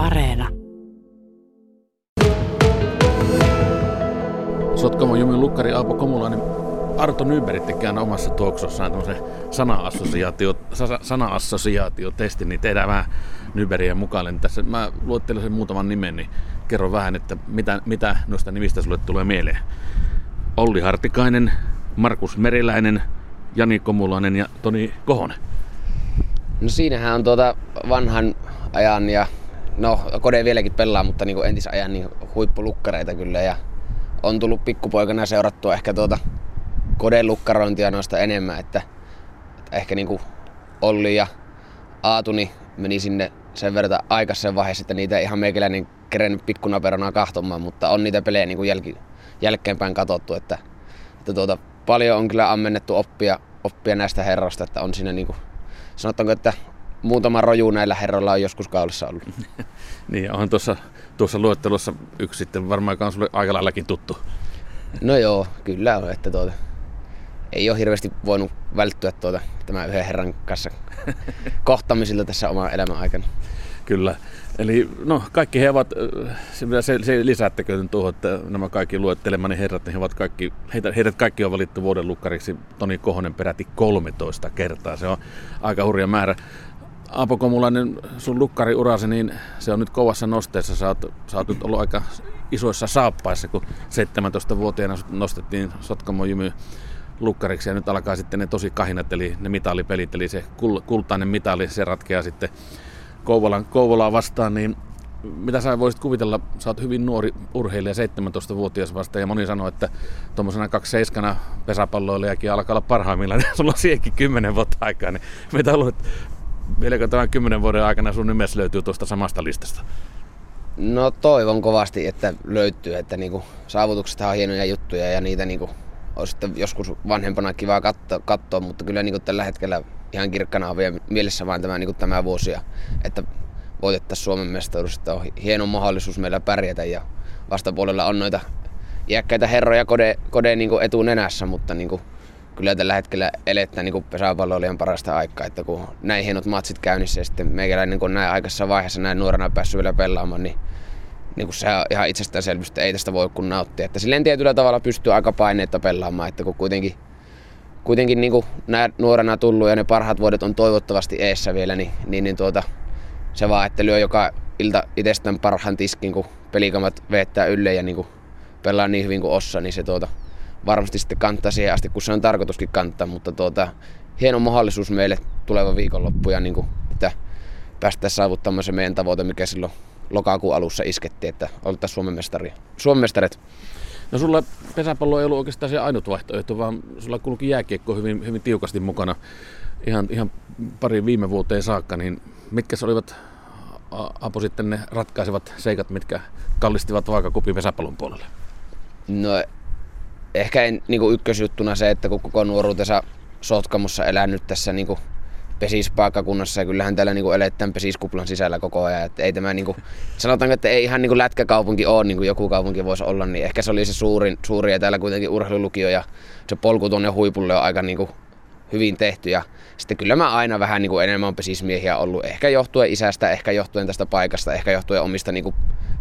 Areena. Sotkamo Jumin lukkari Aapo Komulainen Arto Nyberg tekee omassa tuoksossaan tämmöisen sana-assosiaatio, sana-assosiaatiotestin, niin tehdään vähän Nybergia mukaan. Niin tässä mä luettelen sen muutaman nimen, niin kerro vähän, että mitä, mitä noista nimistä sulle tulee mieleen. Olli Hartikainen, Markus Meriläinen, Jani Komulainen ja Toni Kohonen. No siinähän on tuota vanhan ajan ja no Kode vieläkin pelaa, mutta niin entisajan niin huippulukkareita kyllä ja on tullut pikkupoikana seurattua ehkä tuota Koden lukkarointia noista enemmän, että, että ehkä niin Olli ja Aatuni meni sinne sen verran aikaisen vaiheessa, että niitä ihan meikäläinen kerennyt pikkunaperona kahtomaan, mutta on niitä pelejä niin kuin jälki, jälkeenpäin katsottu, että, että tuota, paljon on kyllä ammennettu oppia, oppia näistä herroista, että on siinä niin kuin, sanotaanko, että muutama roju näillä herroilla on joskus kaulissa ollut. niin, onhan tuossa, tuossa luettelossa yksi sitten varmaan on sulle aika laillakin tuttu. No joo, kyllä on, että tuota, ei ole hirveästi voinut välttyä tuota, tämän yhden herran kanssa kohtamisilta tässä oman elämän aikana. Kyllä. Eli no, kaikki he ovat, se, se lisättäkö tuohon, että nämä kaikki luettelemani herrat, niin he ovat kaikki, heitä, heidät kaikki on valittu vuoden lukkariksi Toni Kohonen peräti 13 kertaa. Se on aika hurja määrä. Aapo Komulainen, sun lukkariurasi, niin se on nyt kovassa nosteessa. Sä oot, sä oot nyt ollut aika isoissa saappaissa, kun 17-vuotiaana nostettiin Sotkamo Jymy lukkariksi ja nyt alkaa sitten ne tosi kahinat, eli ne mitallipelit, eli se kultainen mitali, se ratkeaa sitten Kouvolan, Kouvolaa vastaan, niin mitä sä voisit kuvitella, sä oot hyvin nuori urheilija, 17-vuotias vasta, ja moni sanoo, että tuommoisena 27 pesäpalloilijakin alkaa olla parhaimmillaan, niin sulla on siihenkin 10 vuotta aikaa, niin mitä luulet, vieläkö tämän 10 vuoden aikana sun nimes löytyy tuosta samasta listasta? No toivon kovasti, että löytyy, että niinku, saavutukset on hienoja juttuja ja niitä niinku, olisi joskus vanhempana kiva katsoa, katsoa mutta kyllä niin kuin tällä hetkellä ihan kirkkana on vielä mielessä vain tämä, niin kuin tämä vuosi, että voitettaisiin Suomen mestaruus, että on hieno mahdollisuus meillä pärjätä ja vastapuolella on noita iäkkäitä herroja kode, kode niin kuin etunenässä, mutta niin kuin, kyllä tällä hetkellä eletään niin pesäpalloilijan parasta aikaa, että kun näin hienot matsit käynnissä ja sitten meikäläinen kun näin aikaisessa vaiheessa näin nuorena päässyt vielä pelaamaan, niin niin kuin se on ihan itsestäänselvyys, että ei tästä voi kun nauttia. Että silleen tietyllä tavalla pystyy aika paineetta pelaamaan, että kun kuitenkin, kuitenkin niin kuin nuorena tullut ja ne parhaat vuodet on toivottavasti eessä vielä, niin, niin, niin tuota, se vaan, että lyö joka ilta itsestään parhaan tiskin, kun pelikamat veettää ylle ja niin kuin pelaa niin hyvin kuin ossa, niin se tuota, varmasti sitten kantaa siihen asti, kun se on tarkoituskin kantaa, mutta tuota, hieno mahdollisuus meille tuleva viikonloppu ja niin kuin, että päästä saavuttamaan se meidän tavoite, mikä silloin lokakuun alussa iskettiin, että oltaisiin Suomen, mestari, Suomen mestarit. No sulla pesäpallo ei ollut oikeastaan se ainut vaihtoehto, vaan sulla kulki jääkiekko hyvin, hyvin tiukasti mukana ihan, ihan pari viime vuoteen saakka, niin mitkä olivat Apo sitten ne ratkaisevat seikat, mitkä kallistivat vaakakupin pesäpallon puolelle? No ehkä en, niin kuin ykkösjuttuna se, että kun koko nuoruutensa Sotkamossa elänyt tässä niin kuin pesispaikkakunnassa ja kyllähän täällä niinku eletään pesiskuplan sisällä koko ajan. Että ei tämä niinku, sanotaanko, että ei ihan niinku lätkäkaupunki ole niin kuin joku kaupunki voisi olla, niin ehkä se oli se suurin, suuri ja täällä kuitenkin urheilulukio ja se polku tuonne huipulle on aika niinku hyvin tehty. Ja sitten kyllä mä aina vähän niinku enemmän pesismiehiä ollut, ehkä johtuen isästä, ehkä johtuen tästä paikasta, ehkä johtuen omista niinku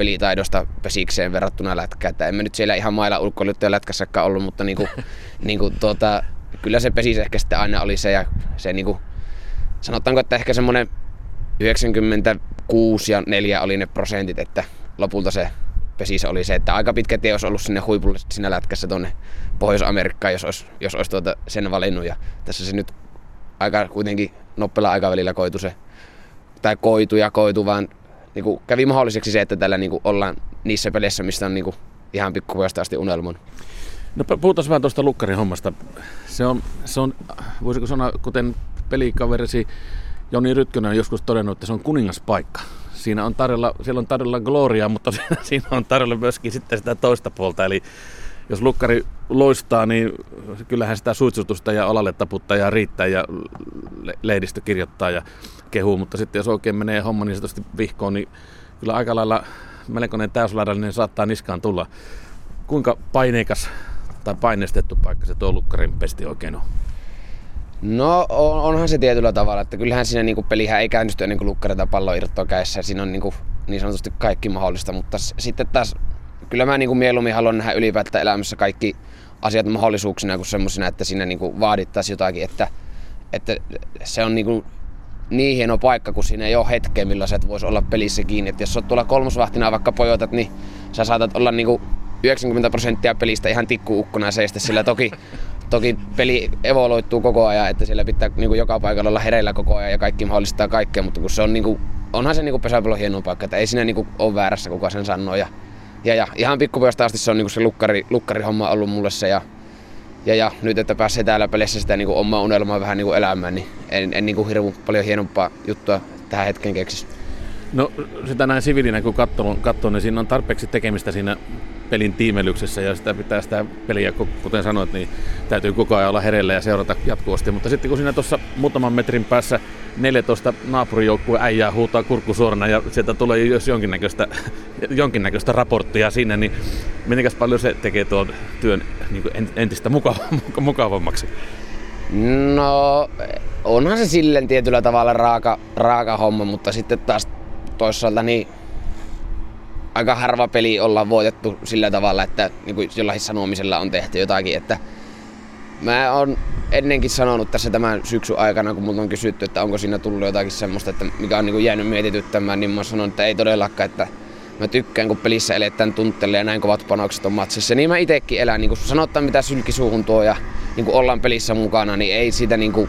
pelitaidosta pesikseen verrattuna lätkään. Että en mä nyt siellä ihan mailla ulkoiluttaja lätkässäkään ollut, mutta niinku, niinku tuota, kyllä se pesis ehkä sitten aina oli se ja se niinku sanotaanko, että ehkä semmoinen 96 ja 4 oli ne prosentit, että lopulta se pesis oli se, että aika pitkä tie olisi ollut sinne huipulle siinä lätkässä tuonne Pohjois-Amerikkaan, jos olisi, jos olisi tuota sen valinnut. Ja tässä se nyt aika kuitenkin nopealla aikavälillä koitu se, tai koitu ja koitu, vaan niin kuin kävi mahdolliseksi se, että tällä niin kuin ollaan niissä peleissä, mistä on niin kuin ihan pikkupojasta asti unelmon. No puhutaan vähän tuosta lukkarin hommasta. Se on, se on, voisiko sanoa, kuten pelikaverisi Joni Rytkönen on joskus todennut, että se on kuningaspaikka. Siinä on tarjolla, siellä on tarjolla gloria, mutta siinä on tarjolla myöskin sitten sitä toista puolta. Eli jos lukkari loistaa, niin kyllähän sitä suitsutusta ja olalle taputtajaa riittää ja lehdistö kirjoittaa ja kehuu, mutta sitten jos oikein menee homma niin sanotusti vihkoon, niin kyllä aika lailla melkoinen täyslaidallinen saattaa niskaan tulla. Kuinka paineikas tai painestettu paikka se tuo lukkarin pesti oikein on? No on, onhan se tietyllä tavalla, että kyllähän siinä niinku pelihän ei käynnisty ennen kuin lukkareita pallo irtoaa kädessä. Siinä on niinku niin sanotusti kaikki mahdollista, mutta sitten taas kyllä mä niin kuin mieluummin haluan nähdä ylipäätään elämässä kaikki asiat mahdollisuuksina kuin semmoisina, että siinä niin kuin vaadittaisiin jotakin, että, että se on niin, kuin niin hieno paikka, kun siinä ei ole hetkeä, millä sä et voisi olla pelissä kiinni. että jos oot tuolla kolmosvahtina vaikka pojotat, niin sä saatat olla niin kuin 90 prosenttia pelistä ihan tikkuukkona seistä, sillä toki, toki peli evoluoituu koko ajan, että siellä pitää niin kuin joka paikalla olla hereillä koko ajan ja kaikki mahdollistaa kaikkea, mutta kun se on niin kuin, onhan se niin pesäpallon hieno paikka, että ei siinä niin kuin ole väärässä, kuka sen sanoo. Ja, ja, ja ihan pikkupojasta asti se on niin kuin se lukkari, lukkarihomma ollut mulle se ja, ja, ja nyt, että pääsee täällä pelissä sitä niin kuin omaa unelmaa vähän niin kuin elämään, niin en, en niin kuin hirveän paljon hienompaa juttua tähän hetken keksis. No sitä näin sivilinä kun katsoo, niin siinä on tarpeeksi tekemistä siinä pelin tiimelyksessä ja sitä pitää sitä peliä, kuten sanoit, niin täytyy koko ajan olla hereillä ja seurata jatkuvasti. Mutta sitten kun siinä tuossa muutaman metrin päässä 14 naapurijoukkueen äijää huutaa kurkkusuorana ja sieltä tulee jos jonkinnäköistä, jonkinnäköistä raporttia sinne, niin mitenkäs paljon se tekee tuon työn niin entistä mukavammaksi? No, onhan se silleen tietyllä tavalla raaka, raaka homma, mutta sitten taas toisaalta niin aika harva peli ollaan voitettu sillä tavalla, että niin kuin jollain sanomisella on tehty jotakin. Että mä oon ennenkin sanonut tässä tämän syksyn aikana, kun multa on kysytty, että onko siinä tullut jotakin semmoista, että mikä on niin kuin jäänyt mietityttämään, niin mä sanon, että ei todellakaan, että mä tykkään, kun pelissä eletään tuntelle ja näin kovat panokset on matsissa. Niin mä itekin elän, niin kun sanottaa mitä sylki suuhun tuo ja niin kuin ollaan pelissä mukana, niin ei siitä niin kuin,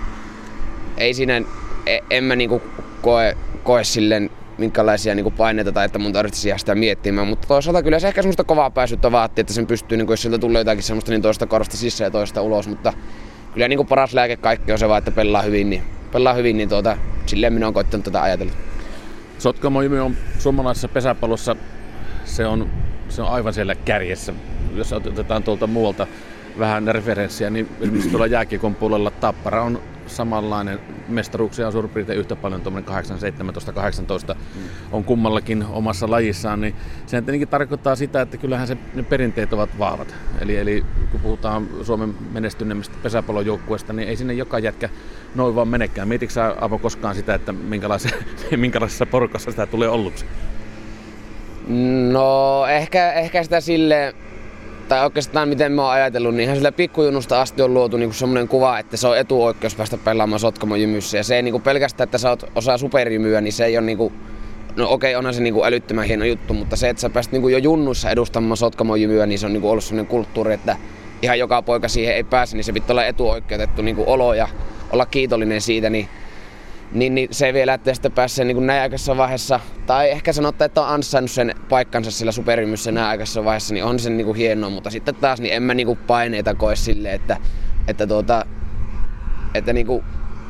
ei siinä, e, en mä niin kuin koe, koe silleen minkälaisia niin paineita tai että mun tarvitsisi jää sitä miettimään. Mutta toisaalta kyllä se ehkä semmoista kovaa pääsyttä vaatii, että sen pystyy, niin kuin, jos sieltä tulee jotakin semmoista, niin toista korosta sisään ja toista ulos. Mutta kyllä niin kuin paras lääke kaikki on se vaan, että pelaa hyvin, niin, pelaa hyvin, niin tuota, silleen minä olen koittanut tätä ajatella. Sotkamo on suomalaisessa pesäpallossa, se on, se on aivan siellä kärjessä. Jos otetaan tuolta muualta vähän referenssiä, niin esimerkiksi tuolla jääkiekon puolella Tappara on samanlainen. Mestaruuksia on suurin piirtein yhtä paljon, tuommoinen 8, 17, 18 mm. on kummallakin omassa lajissaan, niin se tietenkin tarkoittaa sitä, että kyllähän se, ne perinteet ovat vahvat. Eli, eli kun puhutaan Suomen menestyneemmistä pesäpallojoukkueesta, niin ei sinne joka jätkä noin vaan menekään. Mietitkö sä Avo koskaan sitä, että minkälaisessa porukassa sitä tulee olluksi? No ehkä, ehkä sitä sille tai oikeastaan miten mä oon ajatellut, niin ihan sillä pikkujunusta asti on luotu niinku semmoinen kuva, että se on etuoikeus päästä pelaamaan Sotkamon jymyssä. Ja se ei niinku pelkästään, että sä oot osaa superjymyä, niin se ei ole niinku, no okei, onhan se niinku älyttömän hieno juttu, mutta se, että sä pääst niinku jo junnuissa edustamaan Sotkamon jymyä, niin se on niinku ollut semmoinen kulttuuri, että ihan joka poika siihen ei pääse, niin se pitää olla etuoikeutettu niinku olo ja olla kiitollinen siitä, niin niin, niin se vielä, että sitten pääsee niin näin aikaisessa vaiheessa, tai ehkä sanotaan, että on ansainnut sen paikkansa sillä superimyssä näin aikaisessa vaiheessa, niin on se niin kuin hienoa, mutta sitten taas niin en mä niin kuin paineita koe silleen, että, että, tuota, että niin kuin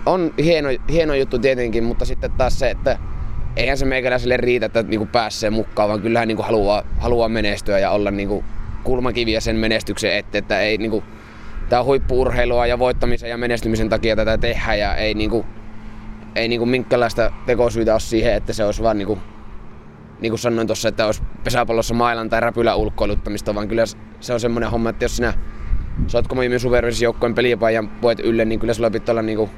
on hieno, hieno juttu tietenkin, mutta sitten taas se, että eihän se meikäläiselle riitä, että niin kuin pääsee mukaan, vaan kyllähän niin kuin haluaa, haluaa menestyä ja olla niin kuin kulmakiviä sen menestyksen eteen, että ei niin kuin, tämä huippuurheilua ja voittamisen ja menestymisen takia tätä tehdä ja ei niin kuin, ei niinku minkäänlaista tekosyytä ole siihen, että se olisi vaan niinku, niin kuin sanoin tuossa, että olisi pesäpallossa mailan tai räpylä ulkoiluttamista, vaan kyllä se on semmoinen homma, että jos sinä saat Komoimin supervisissa joukkojen pelipaijan voit ylle, niin kyllä sulla pitää olla niinku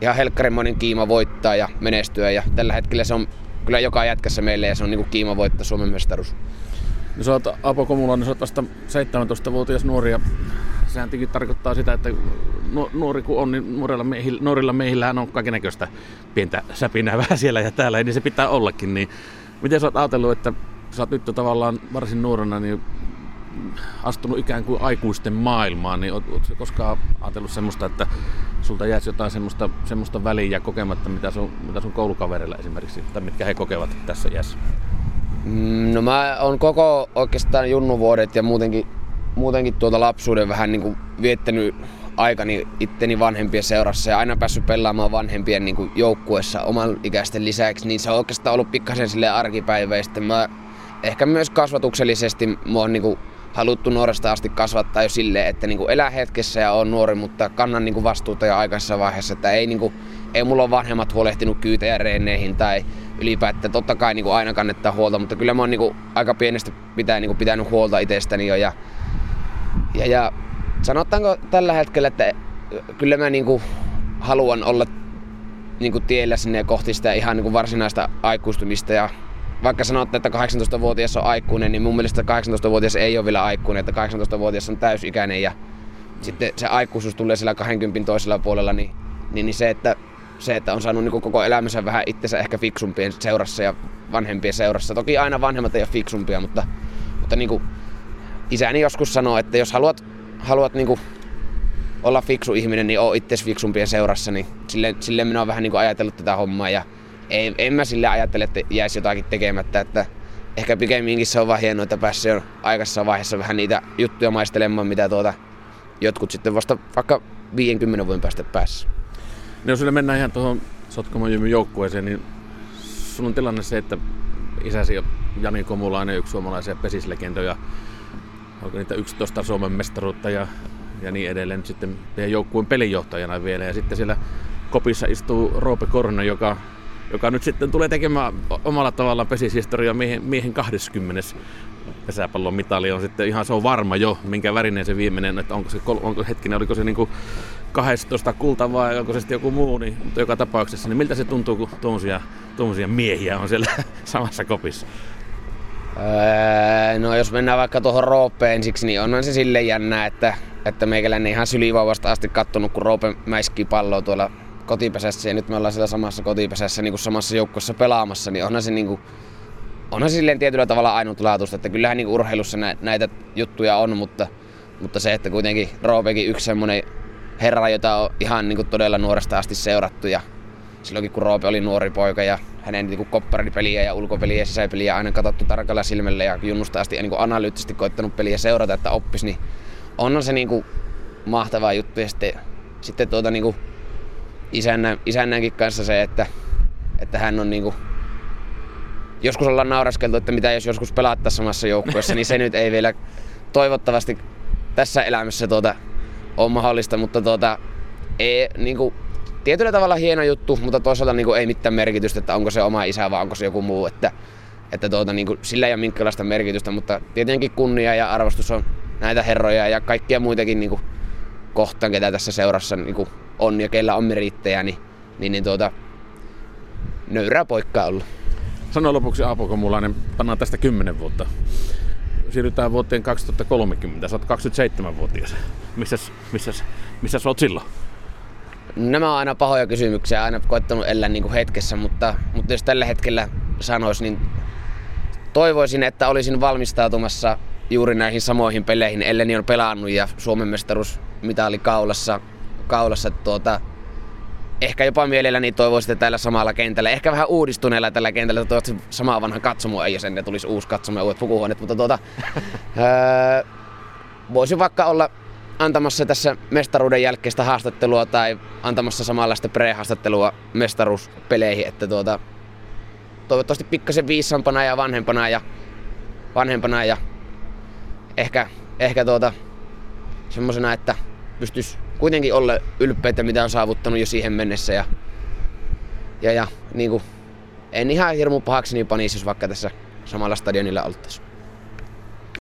ihan helkkarimoinen kiima voittaa ja menestyä. Ja tällä hetkellä se on kyllä joka jätkässä meille ja se on niinku kiima voittaa Suomen mestaruus. No sä oot Apo Komula, niin sä oot vasta 17-vuotias nuori ja sehän tarkoittaa sitä, että nuori kun on, niin nuorilla miehillä, nuorilla miehillähän on kaikenlaista pientä säpinää vähän siellä ja täällä, niin se pitää ollakin. Niin miten sä oot ajatellut, että sä oot nyt tavallaan varsin nuorena niin astunut ikään kuin aikuisten maailmaan, niin oot, oot koskaan ajatellut semmoista, että sulta jäisi jotain semmoista, semmoista väliä kokematta, mitä sun, mitä sun koulukaverilla esimerkiksi, tai mitkä he kokevat tässä iässä? Mm, no mä oon koko oikeastaan junnuvuodet ja muutenkin, muutenkin tuota lapsuuden vähän niin kuin viettänyt aikani itteni vanhempien seurassa ja aina päässyt pelaamaan vanhempien niin kuin joukkuessa oman ikäisten lisäksi, niin se on oikeastaan ollut pikkasen sille arkipäiväistä. Mä ehkä myös kasvatuksellisesti mä oon niin kuin haluttu nuoresta asti kasvattaa jo silleen, että niin kuin elää hetkessä ja on nuori, mutta kannan niin kuin vastuuta jo aikaisessa vaiheessa, että ei, niin kuin, ei mulla ole vanhemmat huolehtinut kyytejä reeneihin tai ylipäätään totta kai niin kuin aina kannattaa huolta, mutta kyllä mä oon niin kuin aika pienestä pitää, niin kuin pitänyt huolta itsestäni jo ja, ja, ja sanotaanko tällä hetkellä, että kyllä mä niinku haluan olla niinku tiellä sinne kohti sitä ihan niinku varsinaista aikuistumista ja vaikka sanotte, että 18-vuotias on aikuinen, niin mun mielestä 18-vuotias ei ole vielä aikuinen, että 18-vuotias on täysikäinen ja sitten se aikuisuus tulee siellä 20 toisella puolella, niin, niin, niin se, että, se, että on saanut niin koko elämänsä vähän itsensä ehkä fiksumpien seurassa ja vanhempien seurassa. Toki aina vanhemmat ei ole fiksumpia, mutta, mutta niin kuin isäni joskus sanoo, että jos haluat, haluat niin kuin olla fiksu ihminen, niin oo itse fiksumpien seurassa, niin silleen, silleen minä olen vähän niin kuin ajatellut tätä hommaa ja ei, en mä sille ajattele, että jäisi jotakin tekemättä, että ehkä pikemminkin se on vaan hienoa, että pääsee jo aikaisessa vaiheessa vähän niitä juttuja maistelemaan, mitä tuota jotkut sitten vasta vaikka 50 vuoden päästä päässä. No jos mennään ihan tuohon Sotkamon Jymyn joukkueeseen, niin sun on tilanne se, että isäsi Jani Komulainen, yksi suomalaisia pesislegendoja, onko niitä 11 Suomen mestaruutta ja, ja niin edelleen. Sitten teidän joukkueen pelinjohtajana vielä. Ja sitten siellä kopissa istuu Roope Korhonen, joka joka nyt sitten tulee tekemään omalla tavallaan pesishistoriaa miehen, miehen 20 pesäpallon mitali. On sitten ihan se on varma jo, minkä värinen se viimeinen, että onko se, onko hetkinen, oliko se niinku 12 kulta vai onko se sitten joku muu, niin, mutta joka tapauksessa, niin miltä se tuntuu, kun tuommoisia, tuommoisia miehiä on siellä samassa kopissa? No jos mennään vaikka tuohon Roopeen ensiksi, niin onhan se sille jännä, että, että meikäläinen ihan sylivauvasta asti kattonut, kun Roope mäiskii palloa tuolla kotipesässä ja nyt me ollaan siellä samassa kotipesässä niin kuin samassa joukkueessa pelaamassa, niin onhan se niin kuin, onhan se silleen tietyllä tavalla ainutlaatuista, että kyllähän niin urheilussa näitä juttuja on, mutta, mutta se, että kuitenkin Roopekin yksi semmoinen herra, jota on ihan niin kuin todella nuoresta asti seurattu ja silloinkin kun Roope oli nuori poika ja hänen niin kopparipeliä ja ulkopeliä ja sisäpeliä aina katsottu tarkalla silmällä ja junnusta asti ja niin kuin analyyttisesti koittanut peliä seurata, että oppis, niin onhan se niin kuin mahtava juttu. Ja sitten, sitten tuota niin kuin isännän, isännänkin kanssa se, että, että hän on niinku, joskus ollaan nauraskeltu, että mitä jos joskus pelattaisiin samassa joukkueessa, niin se nyt ei vielä toivottavasti tässä elämässä tuota, ole mahdollista, mutta tuota, ei, niinku, tietyllä tavalla hieno juttu, mutta toisaalta niinku, ei mitään merkitystä, että onko se oma isä vai onko se joku muu, että, että tuota, niinku, sillä ei ole minkäänlaista merkitystä, mutta tietenkin kunnia ja arvostus on näitä herroja ja kaikkia muitakin niinku, kohtaan, ketä tässä seurassa niinku, on ja keillä on merittejä, niin, niin, niin tuota, nöyrää poikkaa olla. Sano lopuksi Aapo Komulainen, pannaan tästä 10 vuotta. Siirrytään vuoteen 2030, sä oot 27-vuotias. Missäs, missäs, missäs oot silloin? Nämä on aina pahoja kysymyksiä, aina koettanut elää niin kuin hetkessä, mutta, mutta jos tällä hetkellä sanois, niin toivoisin, että olisin valmistautumassa juuri näihin samoihin peleihin, elleni on pelannut ja Suomen mestaruusmitali kaulassa kaulassa. Tuota, ehkä jopa mielelläni toivoisin, että tällä samalla kentällä, ehkä vähän uudistuneella tällä kentällä, että toivottavasti sama vanha katsomo ei, jos ennen tulisi uusi katsomo ja uudet pukuhuoneet, mutta tuota, öö, voisin vaikka olla antamassa tässä mestaruuden jälkeistä haastattelua tai antamassa samanlaista pre-haastattelua mestaruuspeleihin, että tuota, toivottavasti pikkasen viisampana ja vanhempana ja vanhempana ja ehkä, ehkä tuota, semmosena, että pystyisi kuitenkin olla ylpeitä, mitä on saavuttanut jo siihen mennessä. Ja, ja, ja niin kuin, en ihan hirmu pahaksi niin panisi, jos vaikka tässä samalla stadionilla oltaisiin.